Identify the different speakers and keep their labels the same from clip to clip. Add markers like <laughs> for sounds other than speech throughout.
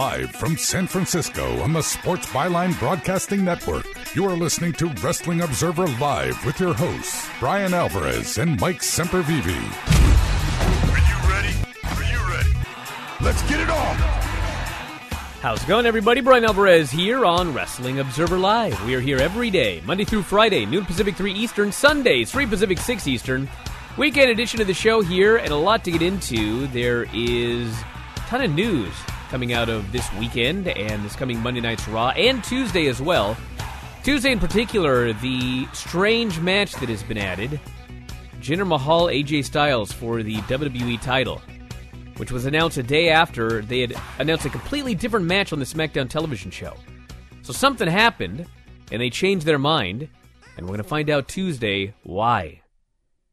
Speaker 1: Live from San Francisco on the Sports Byline Broadcasting Network, you are listening to Wrestling Observer Live with your hosts, Brian Alvarez and Mike Sempervive.
Speaker 2: Are you ready? Are you ready?
Speaker 1: Let's get it on!
Speaker 3: How's it going, everybody? Brian Alvarez here on Wrestling Observer Live. We are here every day, Monday through Friday, noon Pacific, 3 Eastern, Sundays, 3 Pacific, 6 Eastern. Weekend edition of the show here, and a lot to get into. There is a ton of news coming out of this weekend and this coming Monday night's Raw and Tuesday as well. Tuesday in particular, the strange match that has been added Jinder Mahal AJ Styles for the WWE title, which was announced a day after they had announced a completely different match on the SmackDown television show. So something happened, and they changed their mind, and we're going to find out Tuesday why.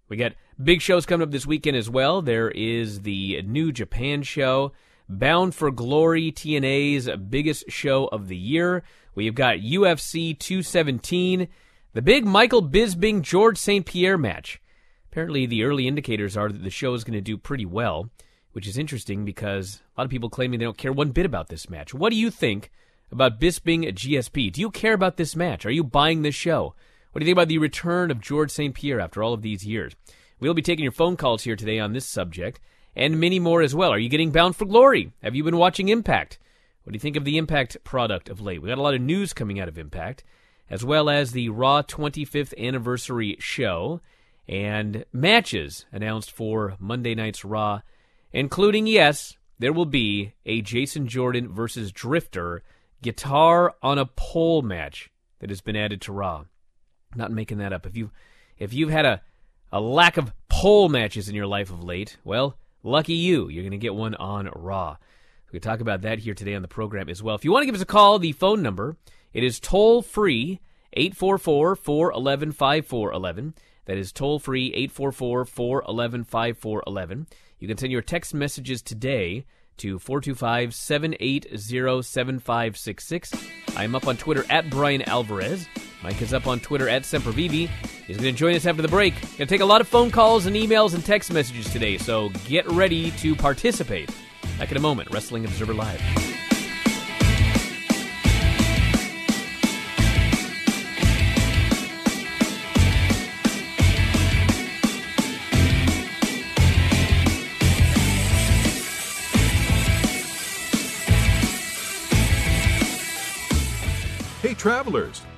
Speaker 3: We got big shows coming up this weekend as well. There is the New Japan show. Bound for Glory, TNA's biggest show of the year. We've got UFC 217, the big Michael Bisping George St. Pierre match. Apparently, the early indicators are that the show is going to do pretty well, which is interesting because a lot of people claiming they don't care one bit about this match. What do you think about Bisping GSP? Do you care about this match? Are you buying this show? What do you think about the return of George St. Pierre after all of these years? We'll be taking your phone calls here today on this subject and many more as well. Are you getting bound for glory? Have you been watching Impact? What do you think of the Impact product of late? We got a lot of news coming out of Impact, as well as the Raw 25th anniversary show and matches announced for Monday night's Raw, including, yes, there will be a Jason Jordan versus Drifter guitar on a pole match that has been added to Raw. Not making that up. If you if you've had a a lack of pole matches in your life of late, well, Lucky you. You're going to get one on Raw. We can talk about that here today on the program as well. If you want to give us a call, the phone number, it is toll free 844 411 5411. That is toll free 844 411 5411. You can send your text messages today to 425 780 7566. I'm up on Twitter at Brian Alvarez. Mike is up on Twitter at Sempervive. He's going to join us after the break. Going to take a lot of phone calls and emails and text messages today, so get ready to participate. Back in a moment, Wrestling Observer Live.
Speaker 4: Hey, travelers,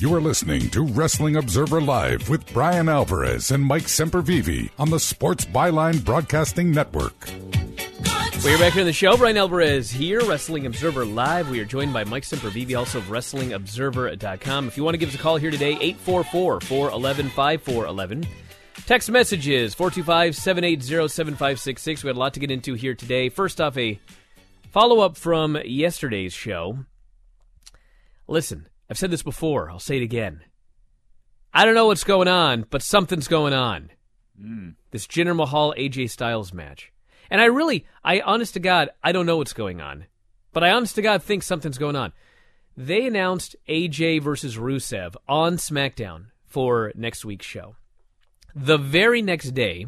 Speaker 1: You are listening to Wrestling Observer Live with Brian Alvarez and Mike Sempervive on the Sports Byline Broadcasting Network.
Speaker 3: We are back here on the show. Brian Alvarez here, Wrestling Observer Live. We are joined by Mike Sempervive, also of WrestlingObserver.com. If you want to give us a call here today, 844 411 5411. Text messages 425 780 7566. We had a lot to get into here today. First off, a follow up from yesterday's show. Listen, I've said this before. I'll say it again. I don't know what's going on, but something's going on. Hmm. This Jinder Mahal AJ Styles match. And I really, I honest to God, I don't know what's going on. But I honest to God think something's going on. They announced AJ versus Rusev on SmackDown for next week's show. The very next day,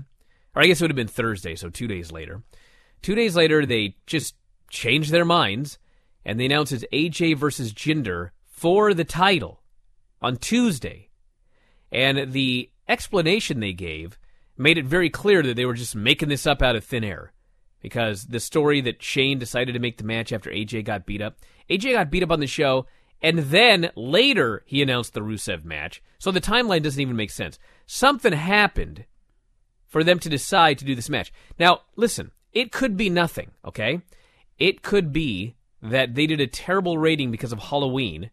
Speaker 3: or I guess it would have been Thursday, so two days later. Two days later, they just changed their minds and they announced it's AJ versus Jinder for the title on Tuesday. And the explanation they gave made it very clear that they were just making this up out of thin air. Because the story that Shane decided to make the match after AJ got beat up, AJ got beat up on the show, and then later he announced the Rusev match. So the timeline doesn't even make sense. Something happened for them to decide to do this match. Now, listen, it could be nothing, okay? It could be that they did a terrible rating because of Halloween,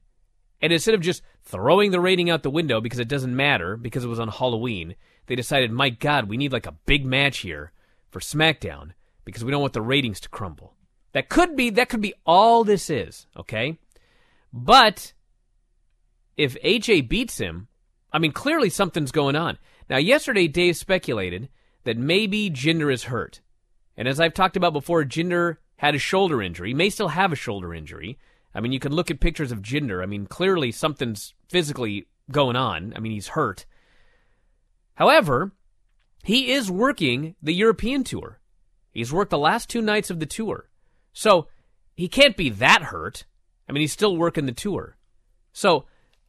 Speaker 3: and instead of just throwing the rating out the window because it doesn't matter because it was on Halloween, they decided, my God, we need like a big match here for SmackDown because we don't want the ratings to crumble. That could be that could be all this is, okay? But if AJ beats him, I mean clearly something's going on. Now yesterday Dave speculated that maybe Jinder is hurt. And as I've talked about before, Jinder had a shoulder injury, may still have a shoulder injury. I mean, you can look at pictures of Jinder. I mean, clearly something's physically going on. I mean, he's hurt. However, he is working the European tour. He's worked the last two nights of the tour. So he can't be that hurt. I mean, he's still working the tour. So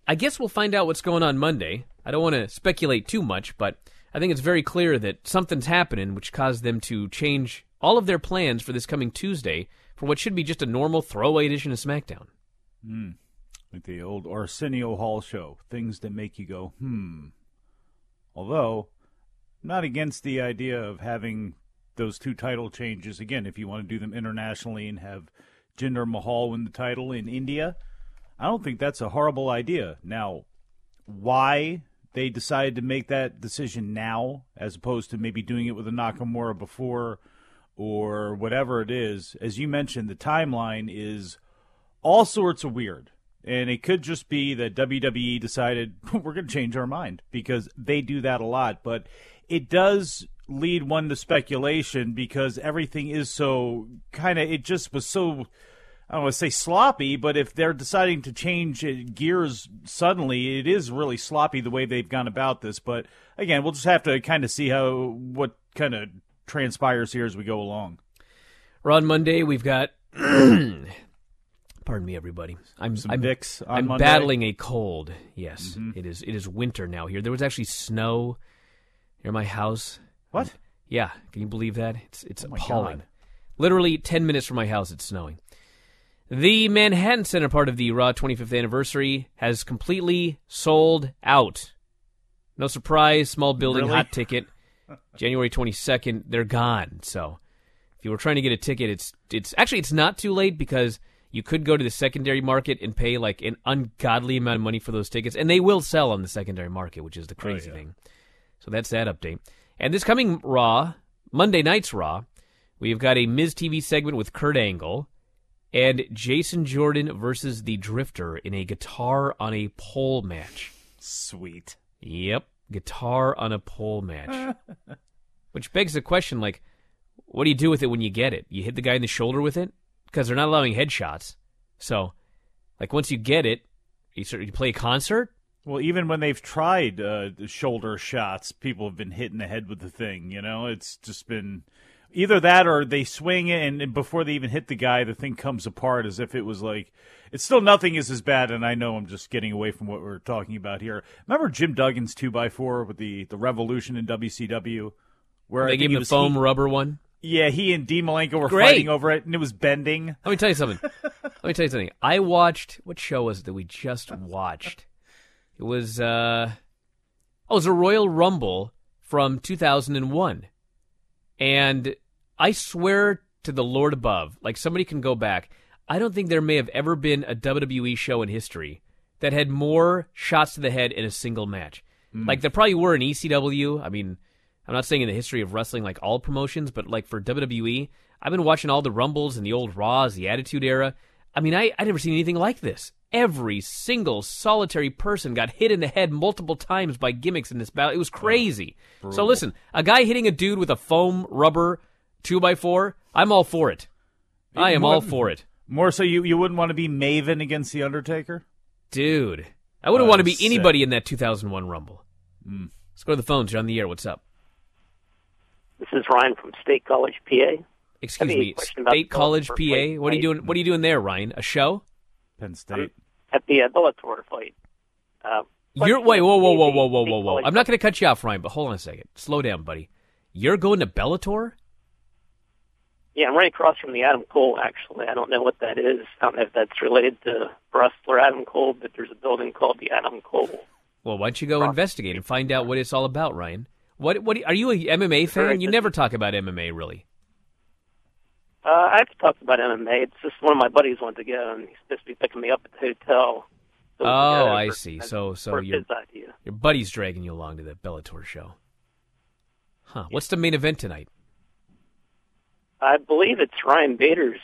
Speaker 3: I guess we'll find out what's going on Monday. I don't want to speculate too much, but I think it's very clear that something's happening which caused them to change all of their plans for this coming Tuesday for what should be just a normal throwaway edition of SmackDown.
Speaker 5: Like the old Arsenio Hall show, things that make you go, hmm. Although, not against the idea of having those two title changes again if you want to do them internationally and have Jinder Mahal win the title in India. I don't think that's a horrible idea. Now, why they decided to make that decision now as opposed to maybe doing it with a Nakamura before or whatever it is, as you mentioned, the timeline is all sorts of weird. And it could just be that WWE decided <laughs> we're going to change our mind because they do that a lot. But it does lead one to speculation because everything is so kind of, it just was so, I don't want to say sloppy, but if they're deciding to change gears suddenly, it is really sloppy the way they've gone about this. But again, we'll just have to kind of see how, what kind of transpires here as we go along.
Speaker 3: We're on Monday. We've got. <clears throat> Pardon me, everybody. I'm
Speaker 5: Some
Speaker 3: I'm, I'm
Speaker 5: Monday?
Speaker 3: battling a cold. Yes, mm-hmm. it is. It is winter now here. There was actually snow near my house.
Speaker 5: What?
Speaker 3: Yeah, can you believe that? It's it's oh
Speaker 5: my
Speaker 3: appalling.
Speaker 5: God.
Speaker 3: Literally ten minutes from my house, it's snowing. The Manhattan Center part of the Raw 25th anniversary has completely sold out. No surprise, small building,
Speaker 5: Really?
Speaker 3: hot ticket. January 22nd, they're gone. So If you were trying to get a ticket, it's it's actually it's not too late because you could go to the secondary market and pay like an ungodly amount of money for those tickets, and they will sell on the secondary market, which is the oh, crazy
Speaker 5: yeah.
Speaker 3: thing. So that's that update. And this coming Raw, Monday night's Raw, we've got a Miz TV segment with Kurt Angle and Jason Jordan versus the Drifter in a guitar on a pole match.
Speaker 5: Sweet.
Speaker 3: Yep, guitar on a pole match. <laughs> Which begs the question like, what do you do with it when you get it? You hit the guy in the shoulder with it? Because they're not allowing headshots. So, like, once you get it, you, of, you play a concert?
Speaker 5: Well, even when they've tried uh, shoulder shots, people have been hit in the head with the thing. You know, it's just been either that or they swing it, and, and before they even hit the guy, the thing comes apart as if it was like it's still nothing is as bad. And I know I'm just getting away from what we're talking about here. Remember Jim Duggan's two x four with the the Revolution in WCW, where
Speaker 3: They
Speaker 5: think
Speaker 3: gave him the foam
Speaker 5: he-
Speaker 3: rubber one?
Speaker 5: yeah, he and Dean Malenko were
Speaker 3: Great.
Speaker 5: fighting over it, and it was bending.
Speaker 3: Let me tell you something. Let me tell you something. I watched what show was it that we just watched? It was uh oh, it was a Royal Rumble from 2001. And I swear to the Lord above, like somebody can go back. I don't think there may have ever been a WWE show in history that had more shots to the head in a single match. Hmm. Like there probably were in ECW. I mean, I'm not saying in the history of wrestling like all promotions, but like for WWE, I've been watching all the Rumbles and the old Raws, the Attitude Era. I mean, I I never seen anything like this. Every single solitary person got hit in the head multiple times by gimmicks in this battle. It was crazy. so listen, a guy hitting a dude with a foam rubber two by four, I'm all for it. I am
Speaker 5: More-
Speaker 3: all for it,
Speaker 5: More so, you you wouldn't want to be Maven against the Undertaker.
Speaker 3: dude. I wouldn't
Speaker 5: Oh,
Speaker 3: want to be
Speaker 5: sick.
Speaker 3: anybody in that 2001 Rumble. Let's go to the phones. You're on the air. What's up?
Speaker 6: This is Ryan from State College, PA.
Speaker 3: Excuse me, State College, PA. What are you doing? What are you doing there, Ryan? A show?
Speaker 5: Penn State.
Speaker 6: At the uh, Bellator fight. Uh,
Speaker 3: You're wait, whoa, whoa, whoa, whoa, whoa, whoa, whoa. I'm not going to cut you off, Ryan, but hold on a second. Slow down, buddy. You're going to Bellator?
Speaker 6: Yeah, I'm right across from the Adam Cole, actually. I don't know what that is. I don't know if that's related to wrestler Adam Cole, but there's a building called the Adam Cole.
Speaker 3: Well, why don't you go investigate and find out what it's all about, Ryan? What? What? Are you a MMA fan? You never talk about MMA, really.
Speaker 6: Uh, I've talked about MMA. It's just one of my buddies wanted to go, and he's supposed to be picking me up at the hotel. So
Speaker 3: Oh, I
Speaker 6: over-
Speaker 3: see. So, so your your buddy's dragging you along to the Bellator show. Huh? What's the main event tonight?
Speaker 6: I believe it's Ryan Bader's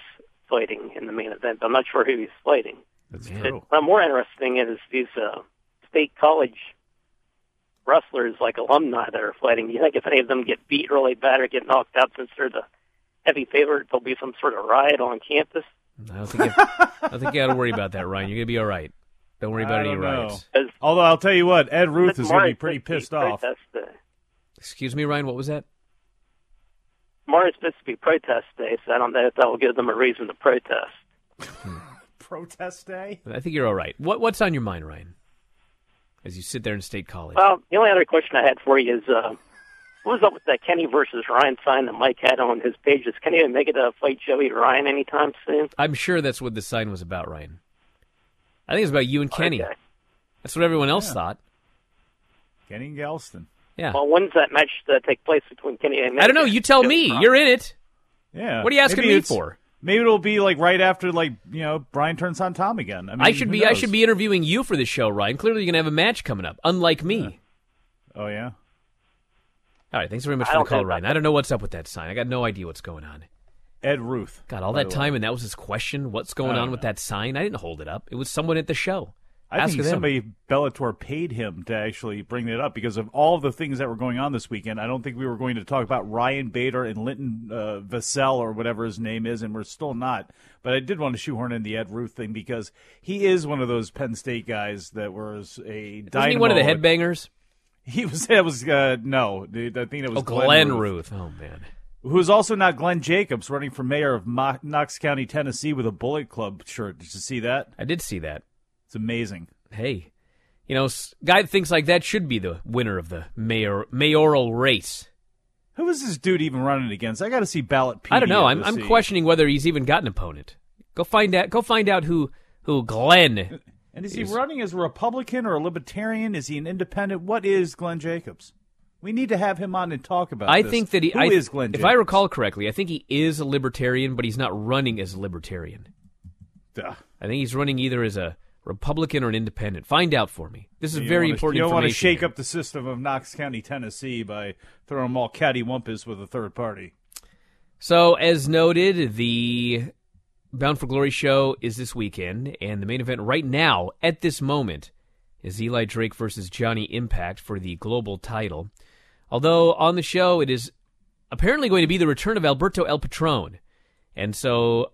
Speaker 6: fighting in the main event. I'm not sure who he's fighting.
Speaker 5: That's true.
Speaker 6: What more interesting is these uh, state college wrestlers, like alumni, that are fighting. Do you think if any of them get beat really bad or get knocked out, since they're the heavy favorite, there'll be some sort of riot on campus?
Speaker 3: I don't think you, I don't think you got to worry about that, Ryan. You're gonna be all right. Don't worry about
Speaker 5: I
Speaker 3: any
Speaker 5: don't know.
Speaker 3: riots.
Speaker 5: Although I'll tell you what, Ed Ruth is going to be pretty pissed off.
Speaker 6: Protest day.
Speaker 3: Excuse me, Ryan. What was that?
Speaker 6: Tomorrow's supposed to be protest day, so I don't know if that will give them a reason to protest. <laughs>
Speaker 5: Protest day.
Speaker 3: I think you're all right. What What's on your mind, Ryan? As you sit there in State College.
Speaker 6: Well, the only other question I had for you is, uh, what was up with that Kenny versus Ryan sign that Mike had on his pages? Can he make it a fight Joey Ryan anytime soon?
Speaker 3: I'm sure that's what the sign was about, Ryan. I think it's about you and Kenny.
Speaker 6: Okay.
Speaker 3: That's what everyone else thought.
Speaker 5: Kenny and Galston.
Speaker 3: Yeah.
Speaker 6: Well, when's that match uh, take place between Kenny and?
Speaker 3: I don't know. You tell me. You're in it.
Speaker 5: Yeah.
Speaker 3: What are you asking
Speaker 5: Maybe
Speaker 3: me for?
Speaker 5: Maybe it'll be like right after, like you know, Brian turns on Tom again. I, mean,
Speaker 3: I should
Speaker 5: who
Speaker 3: be. I should be interviewing you for this show, Ryan. Clearly, you're gonna have a match coming up. Unlike me.
Speaker 5: Oh yeah.
Speaker 3: All right. Thanks very much for the
Speaker 6: don't
Speaker 3: call, Ryan.
Speaker 6: about
Speaker 3: I don't know what's up with that sign. I got no idea what's going on.
Speaker 5: Ed Ruth.
Speaker 3: God, all that time,
Speaker 5: way.
Speaker 3: and that was his question. What's going on
Speaker 5: don't
Speaker 3: with that sign? I didn't hold it up. It was someone at the show.
Speaker 5: I
Speaker 3: Ask
Speaker 5: think
Speaker 3: them.
Speaker 5: somebody Bellator paid him to actually bring it up because of all of the things that were going on this weekend. I don't think we were going to talk about Ryan Bader and Linton uh, Vassell or whatever his name is, and we're still not. But I did want to shoehorn in the Ed Ruth thing because he is one of those Penn State guys that was a
Speaker 3: Wasn't he one of the headbangers?
Speaker 5: He was. That was uh, no. I think it was
Speaker 3: Oh, Glenn,
Speaker 5: Ruth,
Speaker 3: Ruth. Oh man.
Speaker 5: who is also not Glenn Jacobs, running for mayor of Mo- Knox County, Tennessee, with a Bullet Club shirt. Did you see that?
Speaker 3: I did see that.
Speaker 5: It's amazing.
Speaker 3: Hey, you know, guy thinks like that should be the winner of the mayor mayoral race.
Speaker 5: Who is this dude even running against? I got to see ballot.
Speaker 3: I don't know. I'm I'm questioning whether he's even got an opponent. Go find out. Go find out who who Glenn.
Speaker 5: And is he running as a Republican or a Libertarian? Is he an independent? What is Glenn Jacobs? We need to have him on and talk about.
Speaker 3: I
Speaker 5: this.
Speaker 3: think that he
Speaker 5: Who
Speaker 3: I,
Speaker 5: is Glenn.
Speaker 3: If I recall correctly, I think he is a libertarian, but he's not running as a libertarian.
Speaker 5: Duh.
Speaker 3: I think he's running either as a Republican or an independent. Find out for me. This is
Speaker 5: You
Speaker 3: very
Speaker 5: wanna-
Speaker 3: important
Speaker 5: You don't want to shake
Speaker 3: here.
Speaker 5: up the system of Knox County, Tennessee, by throwing them all cattywampus with a third party.
Speaker 3: So, as noted, the Bound for Glory show is this weekend, and the main event right now, at this moment, is Eli Drake versus Johnny Impact for the global title. Although on the show, it is apparently going to be the return of Alberto El Patron. And so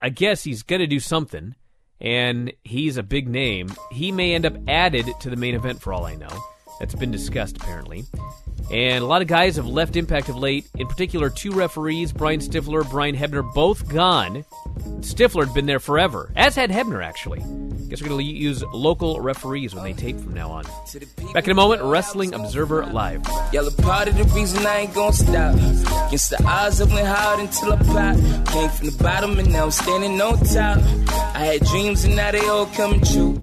Speaker 3: I guess he's going to do something, and he's a big name. He may end up added to the main event for all I know. That's been discussed, apparently. And a lot of guys have left Impact of late. In particular, two referees, Brian Stiffler, Brian Hebner, both gone. Stiffler had been there forever, as had Hebner, actually. Guess we're going to use local referees when they tape from now on. Back in a moment, Wrestling Observer Live.
Speaker 7: Y'all part of the reason I ain't gonna stop. Against the odds, I went hard until I popped. Came from the bottom and now I'm standing on top. I had dreams and now they all coming true.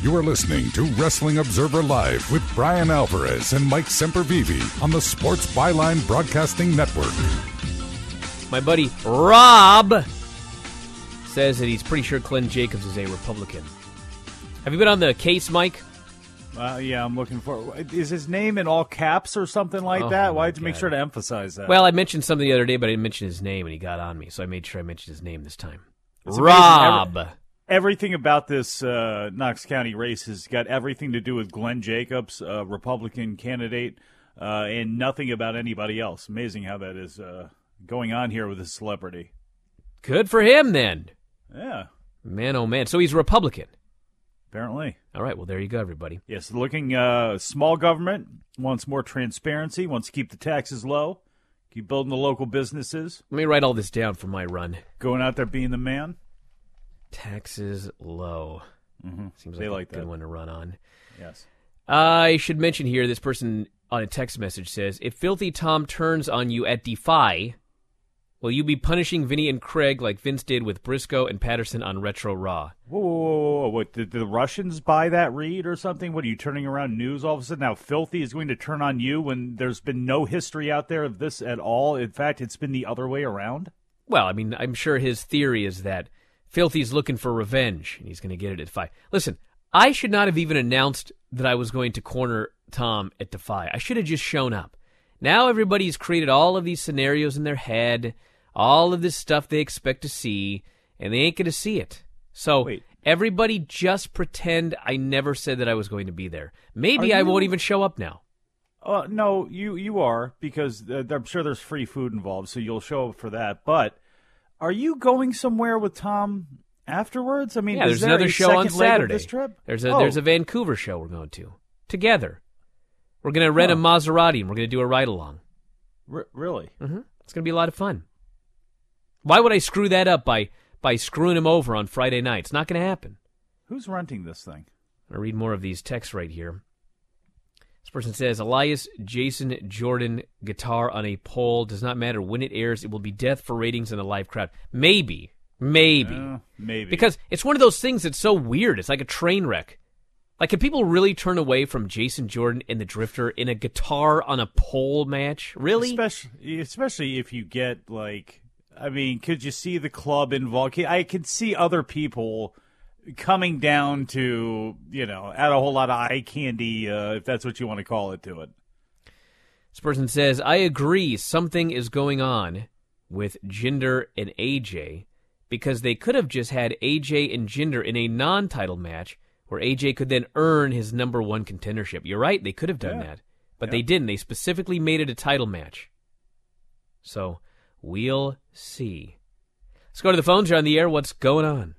Speaker 1: You are listening to Wrestling Observer Live with Brian Alvarez and Mike Sempervive on the Sports Byline Broadcasting Network.
Speaker 3: My buddy Rob says that he's pretty sure Glenn Jacobs is a Republican. Have you been on the case, Mike?
Speaker 5: Uh, yeah, I'm looking for. Is his name in all caps or something like
Speaker 3: Oh,
Speaker 5: that?
Speaker 3: my
Speaker 5: Why did you make sure to emphasize that?
Speaker 3: Well, I mentioned something the other day, but I didn't mention his name, and he got on me, so I made sure I mentioned his name this time.
Speaker 5: It's.
Speaker 3: Rob.
Speaker 5: Every- everything about this uh, Knox County race has got everything to do with Glenn Jacobs, uh, Republican candidate, uh, and nothing about anybody else. Amazing how that is uh, going on here with a celebrity.
Speaker 3: Good for him, then.
Speaker 5: Yeah.
Speaker 3: Man, oh man. So he's a Republican.
Speaker 5: Apparently.
Speaker 3: All right. Well, there you go, everybody.
Speaker 5: Yes, looking uh, small government wants more transparency, wants to keep the taxes low, keep building the local businesses.
Speaker 3: Let me write all this down for my run.
Speaker 5: Going out there being the man.
Speaker 3: Taxes low.
Speaker 5: Mm-hmm.
Speaker 3: Seems
Speaker 5: They
Speaker 3: like,
Speaker 5: like
Speaker 3: a good
Speaker 5: that.
Speaker 3: one to run on.
Speaker 5: Yes.
Speaker 3: I should mention here this person on a text message says if Filthy Tom turns on you at Defy, will you be punishing Vinny and Craig like Vince did with Briscoe and Patterson on Retro Raw?
Speaker 5: Whoa, whoa, whoa, whoa. What, did the Russians buy that read or something? What are you turning around news all of a sudden? Now, Filthy is going to turn on you when there's been no history out there of this at all. In fact, it's been the other way around.
Speaker 3: Well, I mean, I'm sure his theory is that Filthy's looking for revenge and he's going to get it at Defy. Listen, I should not have even announced that I was going to corner Tom at Defy. I should have just shown up. Now everybody's created all of these scenarios in their head, all of this stuff they expect to see, and they ain't going to see it. So everybody just pretend I never said that I was going to be there. Maybe
Speaker 5: Are
Speaker 3: I
Speaker 5: you-
Speaker 3: won't even show up now.
Speaker 5: Uh, no, you you are because uh, I'm sure there's free food involved, so you'll show up for that. But are you going somewhere with Tom afterwards? I mean,
Speaker 3: yeah,
Speaker 5: is
Speaker 3: there's
Speaker 5: there
Speaker 3: another
Speaker 5: a
Speaker 3: show on
Speaker 5: second leg of
Speaker 3: Saturday.
Speaker 5: This trip?
Speaker 3: There's a
Speaker 5: Oh.
Speaker 3: there's a Vancouver show we're going to together. We're going to rent a Maserati and we're going to do a ride along.
Speaker 5: R- really?
Speaker 3: Mm-hmm. It's going to be a lot of fun. Why would I screw that up by by screwing him over on Friday night? It's not going to happen.
Speaker 5: Who's renting this thing?
Speaker 3: I'm going to read more of these texts right here. This person says Elias Jason Jordan guitar on a pole does not matter when it airs. It will be death for ratings in the live crowd. Maybe, maybe,
Speaker 5: Uh, maybe
Speaker 3: because it's one of those things that's so weird. It's like a train wreck. Like, can people really turn away from Jason Jordan and the Drifter in a guitar on a pole match? Really?
Speaker 5: Especially, especially if you get like, I mean, could you see the club involved? I can see other people coming down to, you know, add a whole lot of eye candy, uh, if that's what you want to call it, to it.
Speaker 3: This person says, I agree something is going on with Jinder and AJ because they could have just had AJ and Jinder in a non title match where AJ could then earn his number one contendership. You're right, they could have done
Speaker 5: Yeah.
Speaker 3: that. But they didn't. They specifically made it a title match. So we'll see. Let's go to the phones. You're on the air. What's going on?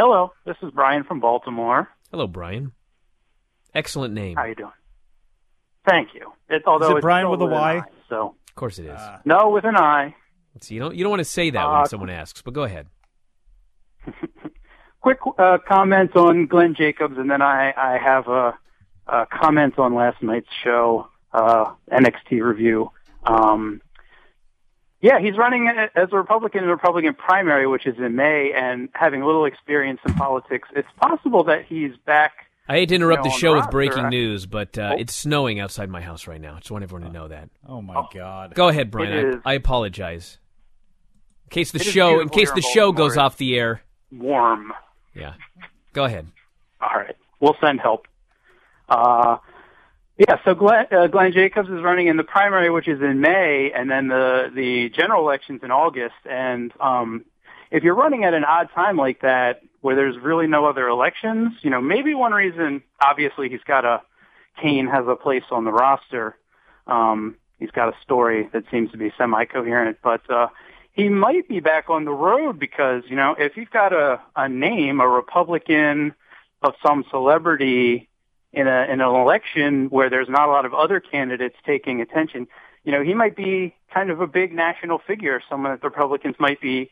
Speaker 8: Hello, this is Brian from Baltimore.
Speaker 3: Hello, Brian. Excellent name.
Speaker 8: How you doing? Thank you. It's although
Speaker 3: Is it
Speaker 8: it's
Speaker 3: Brian with a
Speaker 8: an
Speaker 3: Y?
Speaker 8: I, so
Speaker 3: Of course it is.
Speaker 8: no with an I.
Speaker 3: See, you don't you don't want to say that
Speaker 8: Uh,
Speaker 3: when someone asks, but go ahead. <laughs>
Speaker 8: Quick uh, comment on Glenn Jacobs, and then I I have a, a comment on last night's show uh, NXT review. Um, yeah, he's running as a Republican in a Republican primary, which is in May, and having little experience in politics. It's possible that he's back.
Speaker 3: I hate to interrupt
Speaker 8: you know,
Speaker 3: the
Speaker 8: on
Speaker 3: show with breaking news, but uh,
Speaker 8: Oh.
Speaker 3: it's snowing outside my house right now. I just want everyone to know that.
Speaker 5: Oh my God!
Speaker 3: Go ahead, Brian. I, I apologize. In case the
Speaker 8: It is
Speaker 3: show, in case the show goes off the air.
Speaker 8: Warm.
Speaker 3: Yeah. Go ahead.
Speaker 8: All right. We'll send help. Uh, yeah, so Glenn, uh, Glenn Jacobs is running in the primary, which is in May, and then the, the general election's in August. And, um, if you're running at an odd time like that, where there's really no other elections, you know, maybe one reason, obviously he's got a, Kane has a place on the roster. Um, he's got a story that seems to be semi-coherent, but, uh, he might be back on the road because, you know, if you've got a, a name, a Republican of some celebrity in a in an election where there's not a lot of other candidates taking attention, you know, he might be kind of a big national figure, someone that the Republicans might be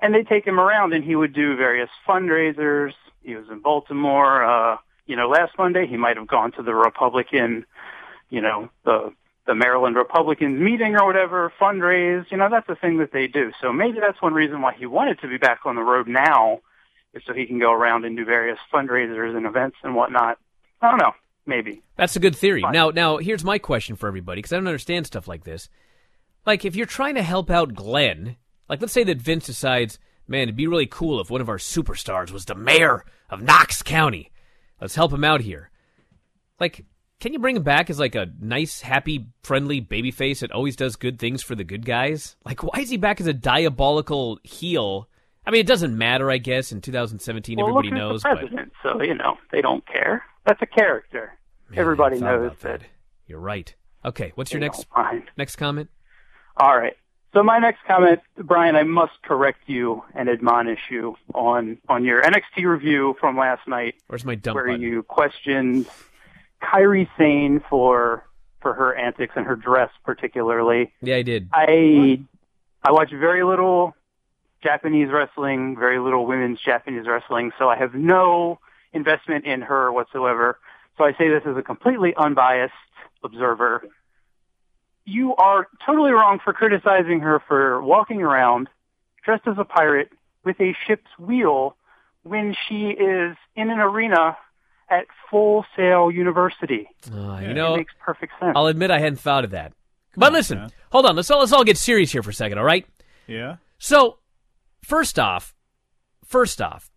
Speaker 8: and they take him around and he would do various fundraisers. He was in Baltimore, uh, you know, last Monday he might have gone to the Republican, you know, the the Maryland Republicans meeting or whatever, fundraise, you know, that's the thing that they do. So maybe that's one reason why he wanted to be back on the road now, is so he can go around and do various fundraisers and events and whatnot. I don't know, maybe.
Speaker 3: That's a good theory. Now, now here's my question for everybody because I don't understand stuff like this. Like, if you're trying to help out Glenn, like, let's say that Vince decides, man, it'd be really cool if one of our superstars was the mayor of Knox County. Let's help him out here. Like, can you bring him back as like a nice, happy, friendly babyface that always does good things for the good guys? Like, why is he back as a diabolical heel? I mean, it doesn't matter, I guess. In 2017,
Speaker 8: well,
Speaker 3: everybody
Speaker 8: look
Speaker 3: knows,
Speaker 8: the
Speaker 3: but
Speaker 8: president, so you know they don't care. That's a character. Everybody knows
Speaker 3: about that. You're right. Okay, what's your next next comment?
Speaker 8: All right. So my next comment, Brian, I must correct you and admonish you on on your NXT review from last night.
Speaker 3: Where's my dump
Speaker 8: where
Speaker 3: button?
Speaker 8: you questioned Kairi Sane for for her antics and her dress particularly.
Speaker 3: Yeah, I did.
Speaker 8: I I watch very little Japanese wrestling, very little women's Japanese wrestling, so I have no investment in her whatsoever. So I say this as a completely unbiased observer. You are totally wrong for criticizing her for walking around dressed as a pirate with a ship's wheel when she is in an arena at Full Sail University.
Speaker 3: Uh, you know,
Speaker 8: it makes perfect sense.
Speaker 3: I'll admit I hadn't thought of that. but listen, hold on. Let's all, let's all get serious here for a second, all right?
Speaker 5: Yeah.
Speaker 3: So, first off, first off,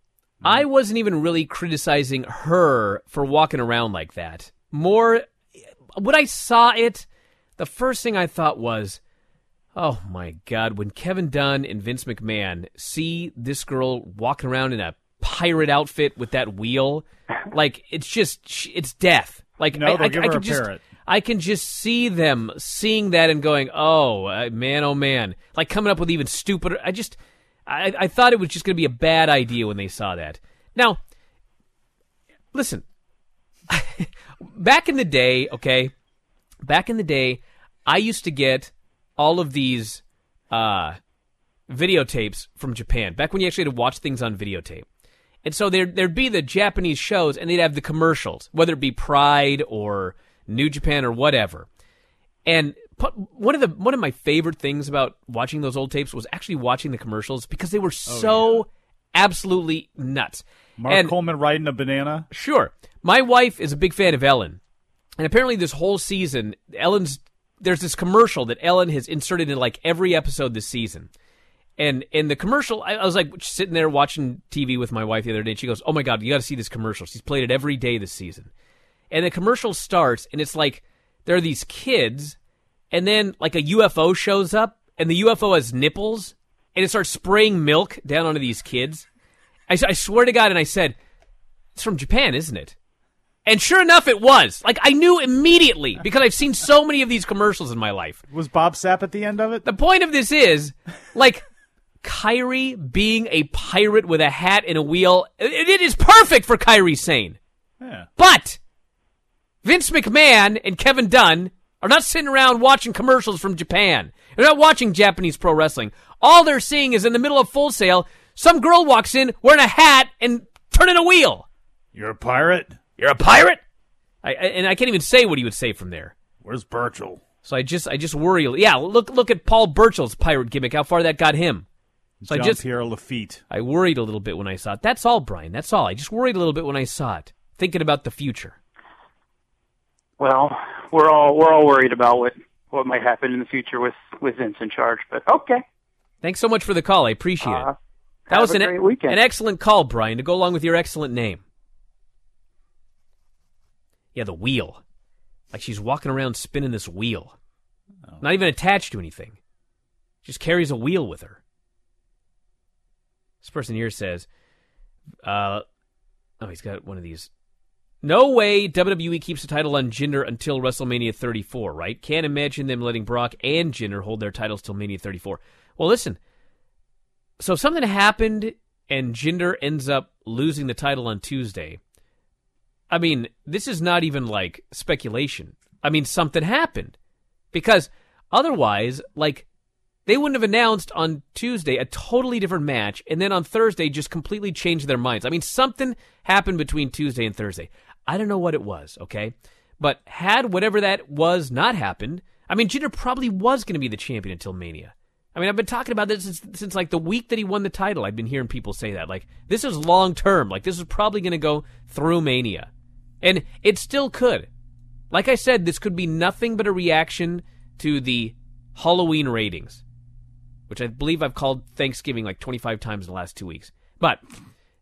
Speaker 3: I wasn't even really criticizing her for walking around like that. More, when I saw it, the first thing I thought was, oh my God, when Kevin Dunn and Vince McMahon see this girl walking around in a pirate outfit with that wheel, <laughs> like, it's just, it's death. Like,
Speaker 5: No,
Speaker 3: I, I, I can just,
Speaker 5: parrot.
Speaker 3: I can just see them seeing that and going, "Oh uh, man, oh man!" Like coming up with even stupider. I just, I, I thought it was just going to be a bad idea when they saw that. Now, listen, <laughs> back in the day, okay, back in the day, I used to get all of these uh, videotapes from Japan. Back when you actually had to watch things on videotape. And so there there'd be the Japanese shows, and they'd have the commercials, whether it be Pride or New Japan or whatever. And one of the one of my favorite things about watching those old tapes was actually watching the commercials because they were oh, so absolutely nuts.
Speaker 5: Mark
Speaker 3: and
Speaker 5: Coleman riding a banana.
Speaker 3: Sure. My wife is a big fan of Ellen. And apparently this whole season, Ellen's there's this commercial that Ellen has inserted in like every episode this season. And in the commercial, I, I was like sitting there watching TV with my wife the other day, and she goes, "Oh my god, you got to see this commercial." She's played it every day this season. And the commercial starts, and it's like there are these kids, and then like a UFO shows up, and the UFO has nipples, and it starts spraying milk down onto these kids. I, I swear to God, and I said, "It's from Japan, isn't it?" And sure enough, it was. Like I knew immediately because I've seen so many of these commercials in my life.
Speaker 5: Was Bob Sapp at the end of it?
Speaker 3: The point of this is, like, Kairi being a pirate with a hat and a wheel. It, it is perfect for Kairi Sane.
Speaker 5: Yeah.
Speaker 3: But Vince McMahon and Kevin Dunn are not sitting around watching commercials from Japan. They're not watching Japanese pro wrestling. All they're seeing is in the middle of Full Sail, some girl walks in wearing a hat and turning a wheel.
Speaker 5: You're a pirate.
Speaker 3: You're a pirate. I, I, and I can't even say what he would say from there.
Speaker 5: Where's Burchill?
Speaker 3: So I just I just worry. Yeah, look look at Paul Burchill's pirate gimmick. How far that got him. So I just
Speaker 5: Pierre Lafitte.
Speaker 3: I worried a little bit when I saw it. That's all, Brian. That's all. I just worried a little bit when I saw it, thinking about the future.
Speaker 8: Well, we're all we're all worried about what what might happen in the future with with Vince in charge, but okay.
Speaker 3: Thanks so much for the call. I appreciate
Speaker 8: Uh,
Speaker 3: it. That
Speaker 8: have
Speaker 3: was
Speaker 8: a
Speaker 3: an,
Speaker 8: great weekend.
Speaker 3: an excellent call, Brian, to go along with your excellent name. Yeah, the wheel. Like she's walking around spinning this wheel. Not even attached to anything. Just carries a wheel with her. This person here says, uh, oh, he's got one of these. No way WWE keeps the title on Jinder until WrestleMania 34, right? Can't imagine them letting Brock and Jinder hold their titles till Mania 34. Well, listen. So something happened and Jinder ends up losing the title on Tuesday. I mean, this is not even like speculation. I mean, something happened. Because otherwise, like, they wouldn't have announced on Tuesday a totally different match and then on Thursday just completely changed their minds. I mean, something happened between Tuesday and Thursday. I don't know what it was, okay? But had whatever that was not happened, I mean, Jinder probably was going to be the champion until Mania. I mean, I've been talking about this since, since like the week that he won the title. I've been hearing people say that. Like, this is long term. Like, this is probably going to go through Mania. And it still could. Like I said, this could be nothing but a reaction to the Halloween ratings, which I believe I've called Thanksgiving like 25 times in the last two weeks. But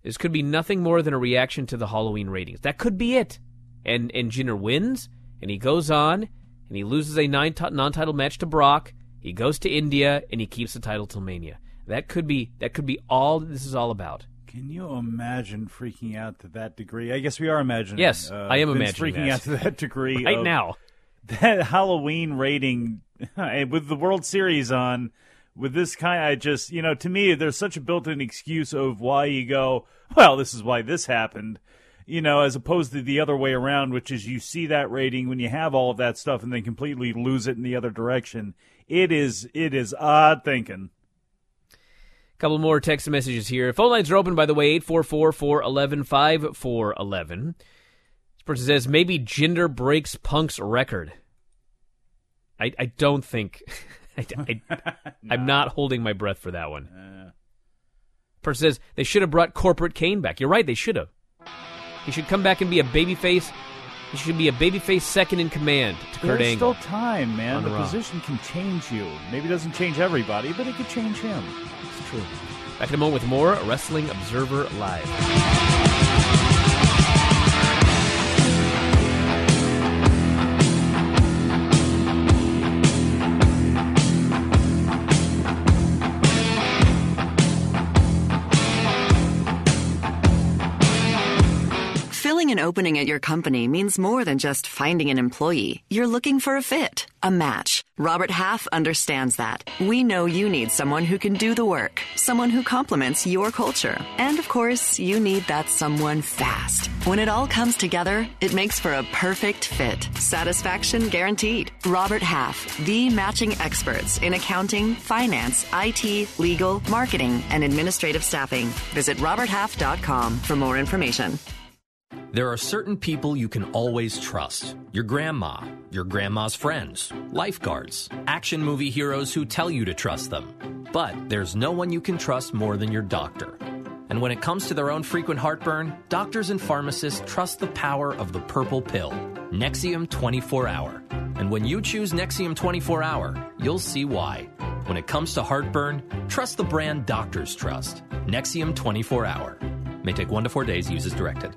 Speaker 3: this could be nothing more than a reaction to the Halloween ratings. That could be it. And and Jinder wins, and he goes on, and he loses a nine t- non-title match to Brock. He goes to India, and he keeps the title till Mania. That could be that could be all that this is all about.
Speaker 5: Can you imagine freaking out to that degree? I guess we are imagining.
Speaker 3: Yes,
Speaker 5: uh,
Speaker 3: I am
Speaker 5: Vince
Speaker 3: imagining
Speaker 5: freaking
Speaker 3: that.
Speaker 5: out to that degree
Speaker 3: Right now. <laughs>
Speaker 5: That Halloween rating <laughs> with the World Series on with this kind, I just you know to me there's such a built-in excuse of why you go. Well, this is why this happened. You know, as opposed to the other way around, which is you see that rating when you have all of that stuff and then completely lose it in the other direction. It is it is odd thinking.
Speaker 3: A Couple more text messages here. Phone lines are open, by the way, 844 411 5411. This person says, maybe Jinder breaks Punk's record. I, I don't think. <laughs> I, I, <laughs> I'm not holding my breath for that one.
Speaker 5: Uh,
Speaker 3: Person says, they should have brought Corporate Kane back. You're right, they should have. He should come back and be a babyface. He should be a babyface second in command to Kurt
Speaker 5: there's
Speaker 3: Angle.
Speaker 5: still time, man. The
Speaker 3: Raw.
Speaker 5: position can change you. Maybe it doesn't change everybody, but it could change him.
Speaker 3: It's true. Back in a moment with more Wrestling Observer Live.
Speaker 9: Filling an opening at your company means more than just finding an employee. You're looking for a fit, a match. Robert Half understands that. We know you need someone who can do the work, someone who complements your culture. And of course, you need that someone fast. When it all comes together, it makes for a perfect fit. Satisfaction guaranteed. Robert Half, the matching experts in accounting, finance, IT, legal, marketing, and administrative staffing. Visit roberthalf.com for more information.
Speaker 10: There are certain people you can always trust your grandma, your grandma's friends, lifeguards, action movie heroes who tell you to trust them. But there's no one you can trust more than your doctor. And when it comes to their own frequent heartburn, doctors and pharmacists trust the power of the purple pill, Nexium 24 Hour. And when you choose Nexium 24 Hour, you'll see why. When it comes to heartburn, trust the brand doctors trust. Nexium 24 Hour. May take one to four days, use as directed.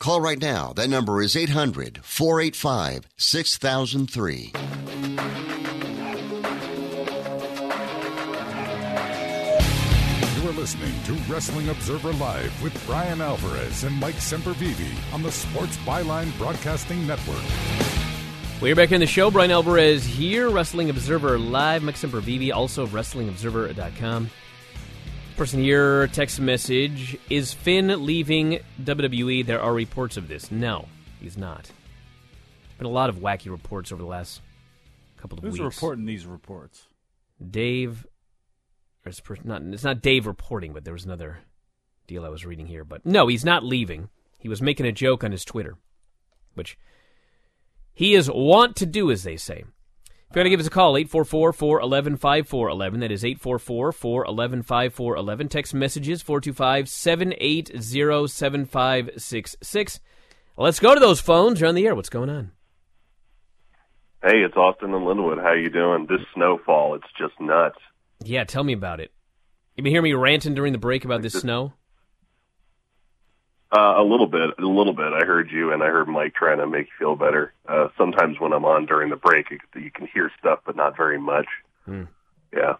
Speaker 11: Call right now. That number is 800 485 6003.
Speaker 1: You are listening to Wrestling Observer Live with Brian Alvarez and Mike Sempervive on the Sports Byline Broadcasting Network.
Speaker 3: We're back in the show. Brian Alvarez here, Wrestling Observer Live. Mike Sempervive, also of WrestlingObserver.com. Person here, text message. Is Finn leaving WWE? There are reports of this. No, he's not. Been a lot of wacky reports over the last couple of
Speaker 5: Who's
Speaker 3: weeks.
Speaker 5: Who's reporting these reports?
Speaker 3: Dave. or It's not, it's not Dave reporting, but there was another deal I was reading here. But no, he's not leaving. He was making a joke on his Twitter, which he is wont to do, as they say. If you want to give us a call, 844 411 5411. That is 844 411 5411. Text messages 425 780 7566. Let's go to those phones. You're on the air. What's going on?
Speaker 12: Hey, it's Austin and Linwood. How you doing? This snowfall, it's just nuts.
Speaker 3: Yeah, tell me about it. You been hearing me ranting during the break about this <laughs> snow?
Speaker 12: Uh, a little bit, a little bit. I heard you, and I heard Mike trying to make you feel better. Uh, sometimes when I'm on during the break, it, you can hear stuff, but not very much.
Speaker 3: Hmm.
Speaker 12: Yeah.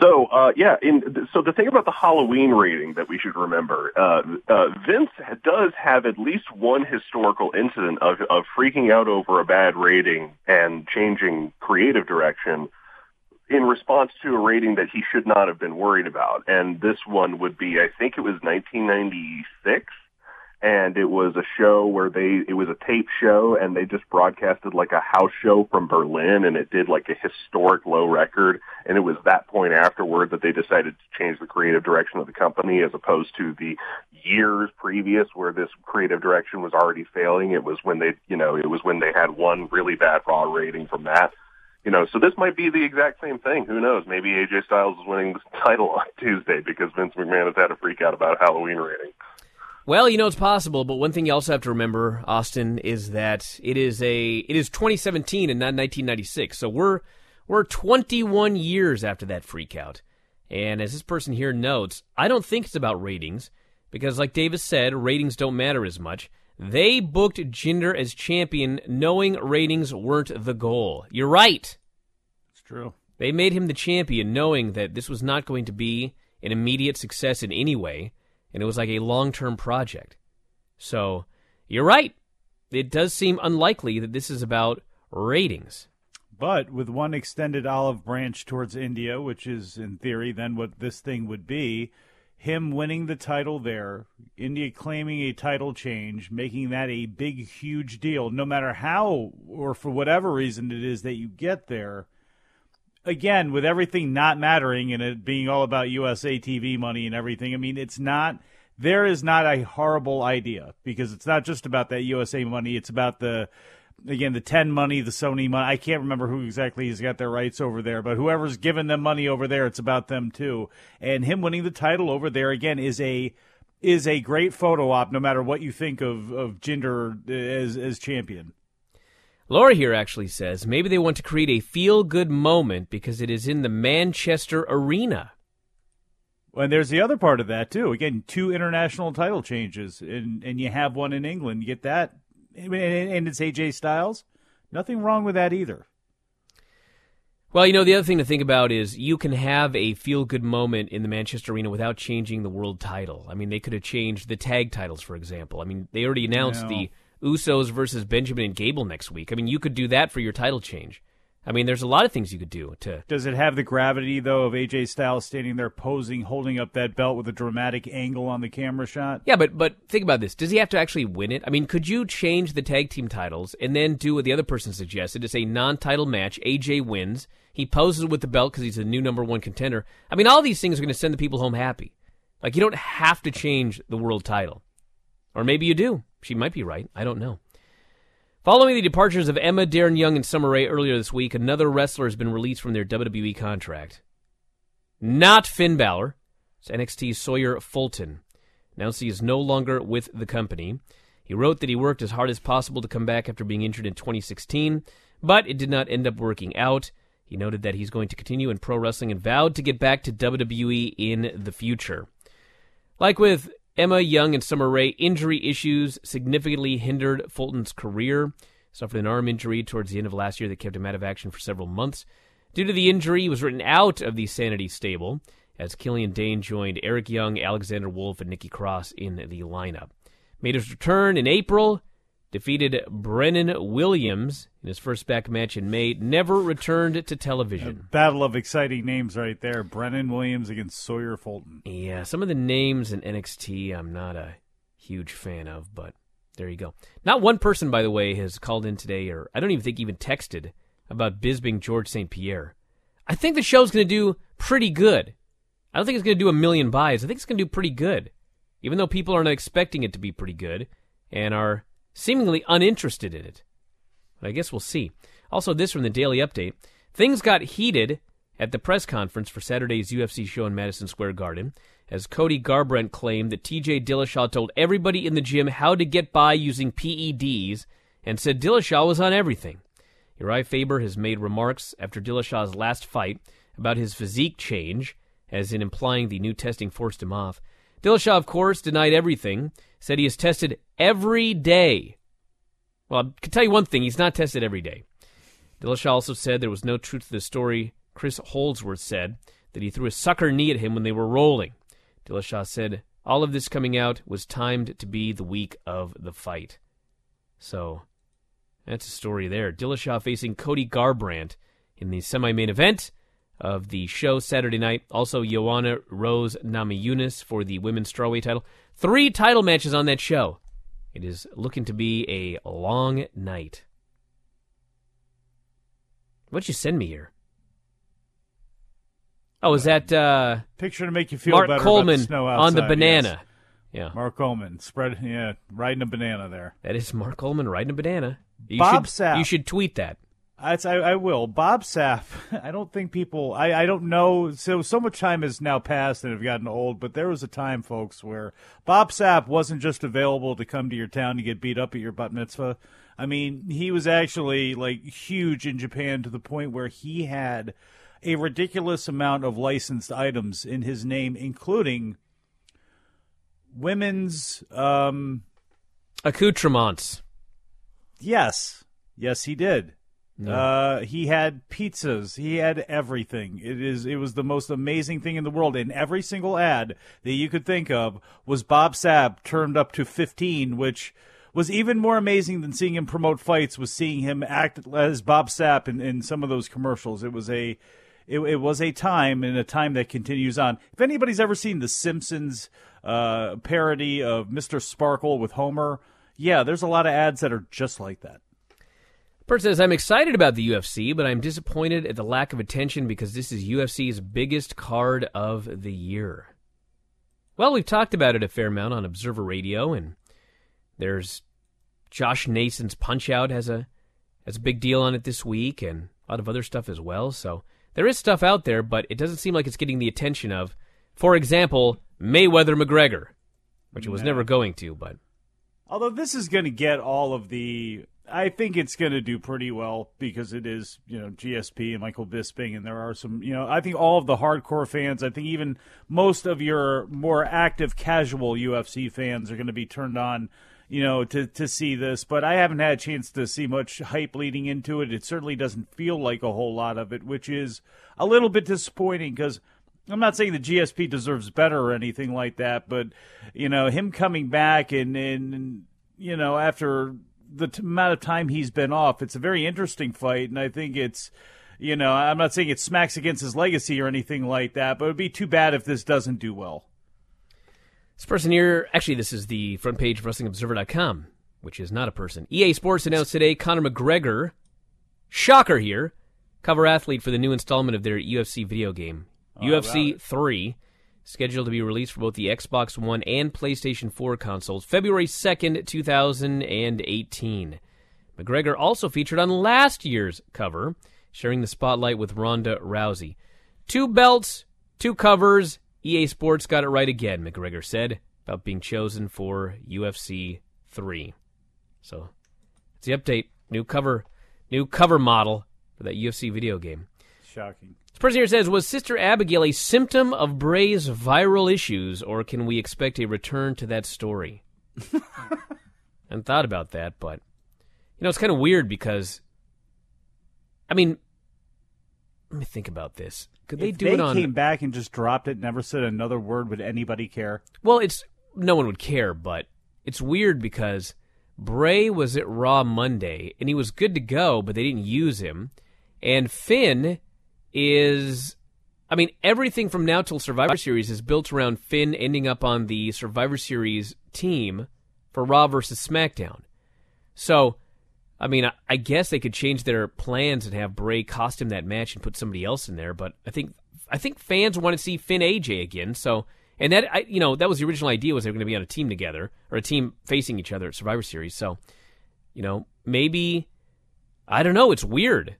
Speaker 12: So, uh, yeah, in, so the thing about the Halloween rating that we should remember, uh, uh, Vince does have at least one historical incident of, of freaking out over a bad rating and changing creative direction in response to a rating that he should not have been worried about. And this one would be, I think it was 1996 and it was a show where they it was a tape show and they just broadcasted like a house show from Berlin and it did like a historic low record. And it was that point afterward that they decided to change the creative direction of the company as opposed to the years previous where this creative direction was already failing. It was when they you know it was when they had one really bad raw rating from that you know, so this might be the exact same thing. Who knows? Maybe AJ Styles is winning the <laughs> title on Tuesday because Vince McMahon has had a freak out about Halloween rating.
Speaker 3: Well, you know it's possible, but one thing you also have to remember, Austin, is that it is a it is 2017 and not 1996. So we're we're 21 years after that freakout. And as this person here notes, I don't think it's about ratings because like Davis said, ratings don't matter as much. They booked Jinder as champion knowing ratings weren't the goal. You're right.
Speaker 5: It's true.
Speaker 3: They made him the champion knowing that this was not going to be an immediate success in any way and it was like a long term project. So, you're right. It does seem unlikely that this is about ratings.
Speaker 5: But with one extended olive branch towards India, which is in theory then what this thing would be, him winning the title there, India claiming a title change, making that a big, huge deal, no matter how or for whatever reason it is that you get there. Again, with everything not mattering and it being all about USA TV money and everything, I mean, it's not, there is not a horrible idea because it's not just about that USA money. It's about the, again, the 10 money, the Sony money. I can't remember who exactly has got their rights over there, but whoever's given them money over there, it's about them too. And him winning the title over there again is a is a great photo op no matter what you think of of Jinder uh, as as champion.
Speaker 3: Laura here actually says maybe they want to create a feel good moment because it is in the Manchester arena.
Speaker 5: And there's the other part of that too. Again, two international title changes, and and you have one in England. You get that and it's AJ Styles. Nothing wrong with that either.
Speaker 3: Well, you know, the other thing to think about is you can have a feel good moment in the Manchester Arena without changing the world title. I mean, they could have changed the tag titles, for example. I mean, they already announced
Speaker 5: No.
Speaker 3: the Usos versus Benjamin and Gable next week. I mean, you could do that for your title change. I mean, there's a lot of things you could do to.
Speaker 5: Does it have the gravity though of AJ Styles standing there posing, holding up that belt with a dramatic angle on the camera shot?
Speaker 3: Yeah, but but think about this. Does he have to actually win it? I mean, could you change the tag team titles and then do what the other person suggested? It's a non-title match. AJ wins. He poses with the belt because he's a new number one contender. I mean, all these things are going to send the people home happy. Like you don't have to change the world title, or maybe you do. She might be right. I don't know. Following the departures of Emma, Darren Young, and Summer Rae earlier this week, another wrestler has been released from their WWE contract. Not Finn Balor. It's NXT's Sawyer Fulton. Announced he is no longer with the company. He wrote that he worked as hard as possible to come back after being injured in 2016, but it did not end up working out. He noted that he's going to continue in pro wrestling and vowed to get back to WWE in the future. Like with Emma Young and Summer Rae, injury issues significantly hindered Fulton's career. Suffered an arm injury towards the end of last year that kept him out of action for several months. Due to the injury, he was written out of the Sanity stable as Killian Dane joined Eric Young, Alexander Wolf, and Nikki Cross in the lineup. Made his return in April, defeated Brennan Williams in his first back match in May, never returned to television.
Speaker 5: Battle of exciting names right there. Brennan Williams against Sawyer Fulton.
Speaker 3: Yeah, some of the names in NXT I'm not a huge fan of, but there you go. Not one person, by the way, has called in today, or I don't even think even texted about Bisping George St. Pierre. I think the show's going to do pretty good. I don't think it's going to do a million buys. I think it's going to do pretty good, even though people are not expecting it to be pretty good and are seemingly uninterested in it. But I guess we'll see. Also, this from the Daily Update. Things got heated at the press conference for Saturday's UFC show in Madison Square Garden as Cody Garbrandt claimed that TJ Dillashaw told everybody in the gym how to get by using PEDs and said Dillashaw was on everything. Uriah Faber has made remarks after Dillashaw's last fight about his physique change, as in implying the new testing forced him off. Dillashaw, of course, denied everything, said he is tested every day. Well, I can tell you one thing, he's not tested every day. Dillashaw also said there was no truth to the story Chris Holdsworth said, that he threw a sucker knee at him when they were rolling. Dillashaw said all of this coming out was timed to be the week of the fight. So that's a story there. Dillashaw facing Cody Garbrandt in the semi-main event of the show Saturday night. Also, Joanna Rose Namajunas for the women's strawweight title. Three title matches on that show. It is looking to be a long night. What'd you send me here? Oh, is that uh,
Speaker 5: picture to make you feel
Speaker 3: Mark
Speaker 5: better
Speaker 3: Coleman
Speaker 5: about the snow
Speaker 3: on the banana?
Speaker 5: yes.
Speaker 3: Yeah,
Speaker 5: Mark Coleman spread, yeah, riding a banana there.
Speaker 3: that is Mark Coleman riding a banana. You
Speaker 5: Bob
Speaker 3: should,
Speaker 5: Sapp.
Speaker 3: You should tweet that.
Speaker 5: I, I will. Bob Sapp. <laughs> I don't think people. I, I don't know. So so much time has now passed and have gotten old. But there was a time, folks, where Bob Sapp wasn't just available to come to your town to get beat up at your bat mitzvah. I mean, he was actually like huge in Japan to the point where he had a ridiculous amount of licensed items in his name, including women's. Um,
Speaker 3: Accoutrements.
Speaker 5: Yes, yes, he did. Uh, he had pizzas. He had everything. It is. It was the most amazing thing in the world. And every single ad that you could think of was Bob Sapp turned up to fifteen, which was even more amazing than seeing him promote fights. Was seeing him act as Bob Sapp in, in some of those commercials. It was a. It, it was a time and a time that continues on. If anybody's ever seen the Simpsons uh, parody of Mr. Sparkle with Homer, yeah, there's a lot of ads that are just like that.
Speaker 3: Person says, I'm excited about the UFC, but I'm disappointed at the lack of attention because this is UFC's biggest card of the year. Well, we've talked about it a fair amount on Observer Radio, and there's Josh Nason's Punch Out has a has a big deal on it this week, and a lot of other stuff as well. So there is stuff out there, but it doesn't seem like it's getting the attention of, for example, Mayweather McGregor, which it was never going to, but
Speaker 5: Although this is going to get all of the, I think it's going to do pretty well because it is, you know, GSP and Michael Bisping, and there are some, you know, I think all of the hardcore fans, I think even most of your more active, casual UFC fans are going to be turned on, you know, to to see this. But I haven't had a chance to see much hype leading into it. It certainly doesn't feel like a whole lot of it, which is a little bit disappointing because. I'm not saying the GSP deserves better or anything like that, but you know him coming back and and you know after the t- amount of time he's been off, it's a very interesting fight, and I think it's you know I'm not saying it smacks against his legacy or anything like that, but it'd be too bad if this doesn't do well.
Speaker 3: This person here, actually, this is the front page of WrestlingObserver.com, which is not a person. EA Sports announced today Conor McGregor, shocker here, cover athlete for the new installment of their UFC video game,
Speaker 5: Oh,
Speaker 3: UFC 3, scheduled to be released for both the Xbox One and PlayStation 4 consoles February 2nd, 2018. McGregor also featured on last year's cover, sharing the spotlight with Ronda Rousey. Two belts, two covers. EA Sports got it right again, McGregor said, about being chosen for UFC 3. So, it's the update. New cover, new cover model for that UFC video game.
Speaker 5: Shocking.
Speaker 3: Person here says, was Sister Abigail a symptom of Bray's viral issues, or can we expect a return to that story? I <laughs> hadn't thought about that, but you know, it's kind of weird because, I mean, let me think about this. Could they
Speaker 5: if
Speaker 3: do
Speaker 5: they
Speaker 3: it on?
Speaker 5: They came back and just dropped it, never said another word, would anybody care?
Speaker 3: Well, it's no one would care, but it's weird because Bray was at Raw Monday and he was good to go, but they didn't use him. And Finn is I mean, everything from now till Survivor Series is built around Finn ending up on the Survivor Series team for Raw versus SmackDown. So, I mean, I, I guess they could change their plans and have Bray cost him that match and put somebody else in there. But I think I think fans want to see Finn AJ again. So, and that I, you know that was the original idea was they were going to be on a team together or a team facing each other at Survivor Series. So, you know, maybe I don't know. It's weird.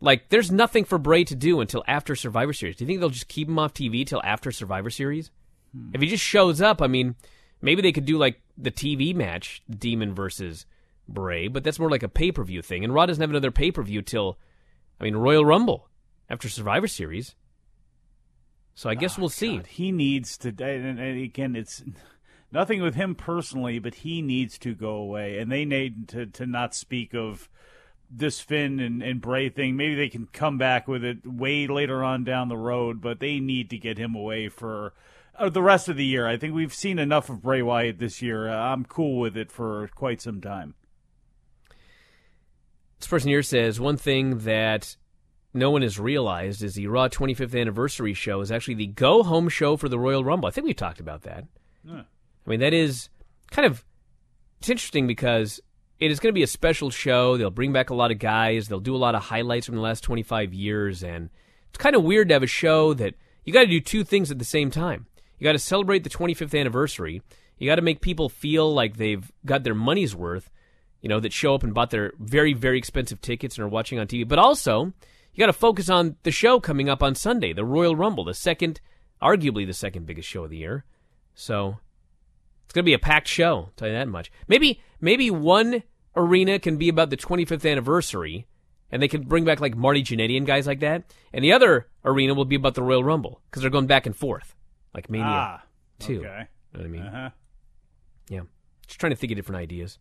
Speaker 3: Like, there's nothing for Bray to do until after Survivor Series. Do you think they'll just keep him off TV till after Survivor Series? Hmm. If he just shows up, I mean, maybe they could do like the TV match, Demon versus Bray, but that's more like a pay per view thing. And Raw doesn't have another pay per view till, I mean, Royal Rumble after Survivor Series. So I guess
Speaker 5: oh,
Speaker 3: we'll see.
Speaker 5: God. He needs to, and, and again, it's <laughs> nothing with him personally, but he needs to go away, and they need to to not speak of this Finn and, and Bray thing. Maybe they can come back with it way later on down the road, but they need to get him away for uh, the rest of the year. I think we've seen enough of Bray Wyatt this year. Uh, I'm cool with it for quite some time.
Speaker 3: This person here says one thing that no one has realized is the Raw 25th anniversary show is actually the go home show for the Royal Rumble. I think we talked about that. Yeah. I mean, that is kind of it's interesting because it is going to be a special show. They'll bring back a lot of guys. They'll do a lot of highlights from the last 25 years. And it's kind of weird to have a show that you got to do two things at the same time. You got to celebrate the 25th anniversary. You got to make people feel like they've got their money's worth, you know, that show up and bought their very, very expensive tickets and are watching on TV. But also, you got to focus on the show coming up on Sunday, the Royal Rumble, the second, arguably the second biggest show of the year. So it's going to be a packed show, I'll tell you that much. Maybe maybe one arena can be about the 25th anniversary, and they can bring back like Marty Jannetty and guys like that, and the other arena will be about the Royal Rumble because they're going back and forth, like Mania
Speaker 5: ah,
Speaker 3: 2.
Speaker 5: Okay.
Speaker 3: You know what I mean?
Speaker 5: Uh-huh.
Speaker 3: Yeah. Just trying to think of different ideas.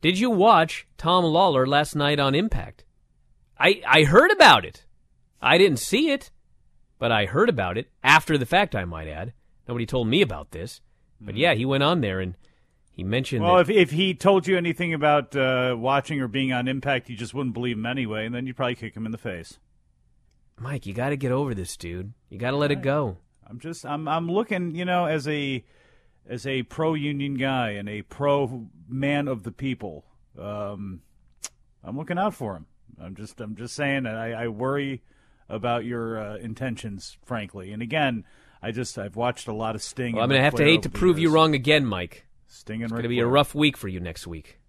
Speaker 3: Did you watch Tom Lawlor last night on Impact? I I heard about it. I didn't see it, but I heard about it after the fact. I might add. Nobody told me about this. But yeah, he went on there and he mentioned.
Speaker 5: Well,
Speaker 3: that,
Speaker 5: if if he told you anything about uh, watching or being on Impact, you just wouldn't believe him anyway, and then you'd probably kick him in the face.
Speaker 3: Mike, you got to get over this, dude. You got to let it go.
Speaker 5: I'm just I'm I'm looking, you know, as a as a pro union guy and a pro man of the people. Um, I'm looking out for him. I'm just I'm just saying I, I worry about your uh, intentions, frankly. And again, I just I've watched a lot of Sting.
Speaker 3: Well, I'm going to have to hate to prove
Speaker 5: years.
Speaker 3: you wrong again, Mike.
Speaker 5: Sting and
Speaker 3: it's
Speaker 5: going
Speaker 3: to be a rough week for you next week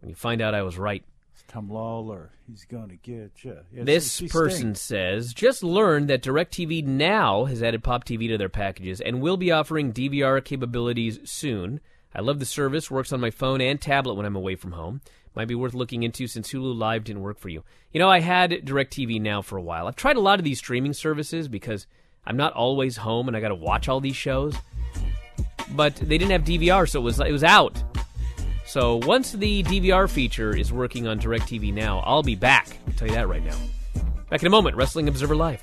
Speaker 3: when you find out I was right.
Speaker 5: It's Tom Lawlor, he's going to get you.
Speaker 3: This person says just learned that DirecTV now has added Pop TV to their packages and will be offering DVR capabilities soon. I love the service. Works on my phone and tablet when I'm away from home. Might be worth looking into since Hulu Live didn't work for you. You know, I had DirecTV now for a while. I've tried a lot of these streaming services because I'm not always home and I got to watch all these shows. But they didn't have DVR, so it was it was out. So once the DVR feature is working on DirecTV now, I'll be back. I'll tell you that right now. Back in a moment, Wrestling Observer Live.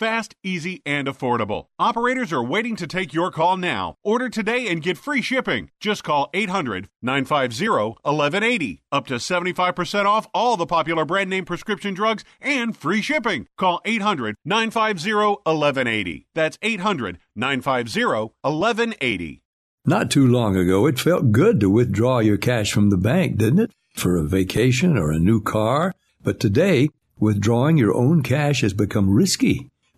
Speaker 13: fast, easy, and affordable. Operators are waiting to take your call now. Order today and get free shipping. Just call 800 950 1180. Up to 75% off all the popular brand name prescription drugs and free shipping. Call 800 950 1180. That's 800 950 1180.
Speaker 14: Not too long ago, it felt good to withdraw your cash from the bank, didn't it? For a vacation or a new car. But today, withdrawing your own cash has become risky.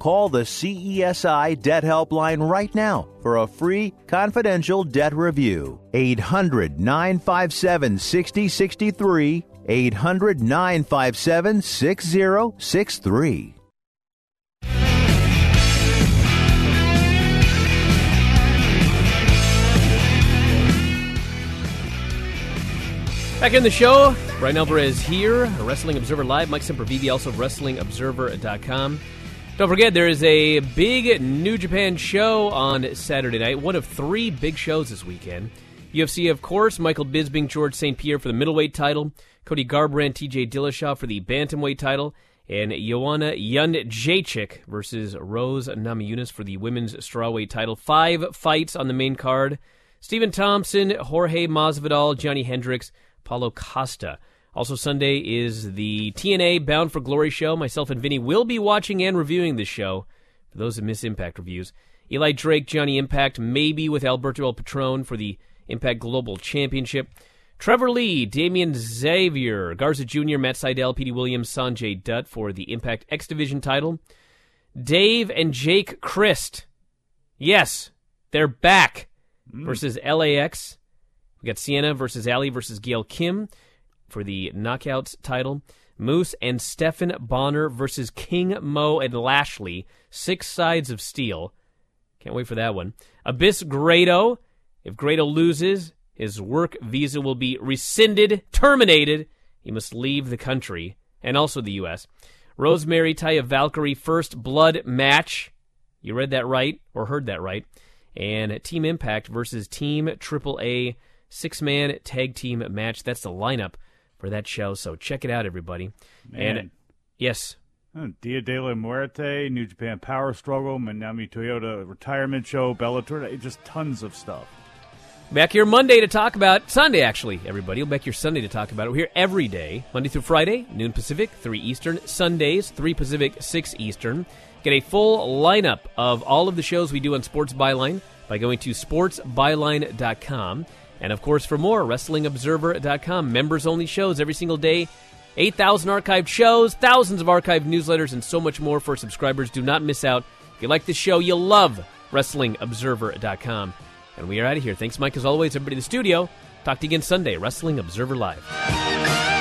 Speaker 15: Call the CESI Debt Helpline right now for a free confidential debt review. 800 957 6063. 800 957 6063.
Speaker 3: Back in the show, Brian Alvarez here, Wrestling Observer Live. Mike Sempervive, also WrestlingObserver.com. Don't forget, there is a big New Japan show on Saturday night, one of three big shows this weekend. UFC, of course, Michael Bisping, George St. Pierre for the middleweight title, Cody Garbrandt, TJ Dillashaw for the bantamweight title, and Joanna Jędrzejczyk versus Rose Namajunas for the women's strawweight title. Five fights on the main card. Stephen Thompson, Jorge Masvidal, Johnny Hendricks, Paulo Costa. Also, Sunday is the TNA Bound for Glory show. Myself and Vinny will be watching and reviewing this show. For those who miss Impact reviews, Eli Drake, Johnny Impact, maybe with Alberto El Patron for the Impact Global Championship. Trevor Lee, Damian Xavier, Garza Jr., Matt Sydal, Petey Williams, Sonjay Dutt for the Impact X Division title. Dave and Jake Crist. Yes, they're back mm. versus LAX. We got Sienna versus Allie versus Gail Kim for the Knockouts title. Moose and Stephan Bonnar versus King Mo and Lashley. Six sides of steel. Can't wait for that one. Abyss Grado. If Grado loses, his work visa will be rescinded, terminated. He must leave the country and also the U.S. Rosemary Taya Valkyrie first blood match. You read that right or heard that right. And Team Impact versus Team AAA six man tag team match. That's the lineup for that show. So check it out, everybody.
Speaker 5: Man.
Speaker 3: And yes,
Speaker 5: Oh, Dia de la Muerte, New Japan Power Struggle, Manami Toyota Retirement Show, Bellator, eh, just tons of stuff.
Speaker 3: back here Monday to talk about Sunday. Actually, everybody, we'll back here Sunday to talk about it. We're here every day, Monday through Friday, noon Pacific, three Eastern. Sundays, three Pacific, six Eastern. Get a full lineup of all of the shows we do on Sports Byline by going to sportsbyline.com. And of course, for more, WrestlingObserver.com. Members only shows every single day. 8,000 archived shows, thousands of archived newsletters, and so much more for subscribers. Do not miss out. If you like this show, you'll love WrestlingObserver.com. And we are out of here. Thanks, Mike, as always. Everybody in the studio. Talk to you again Sunday, Wrestling Observer Live.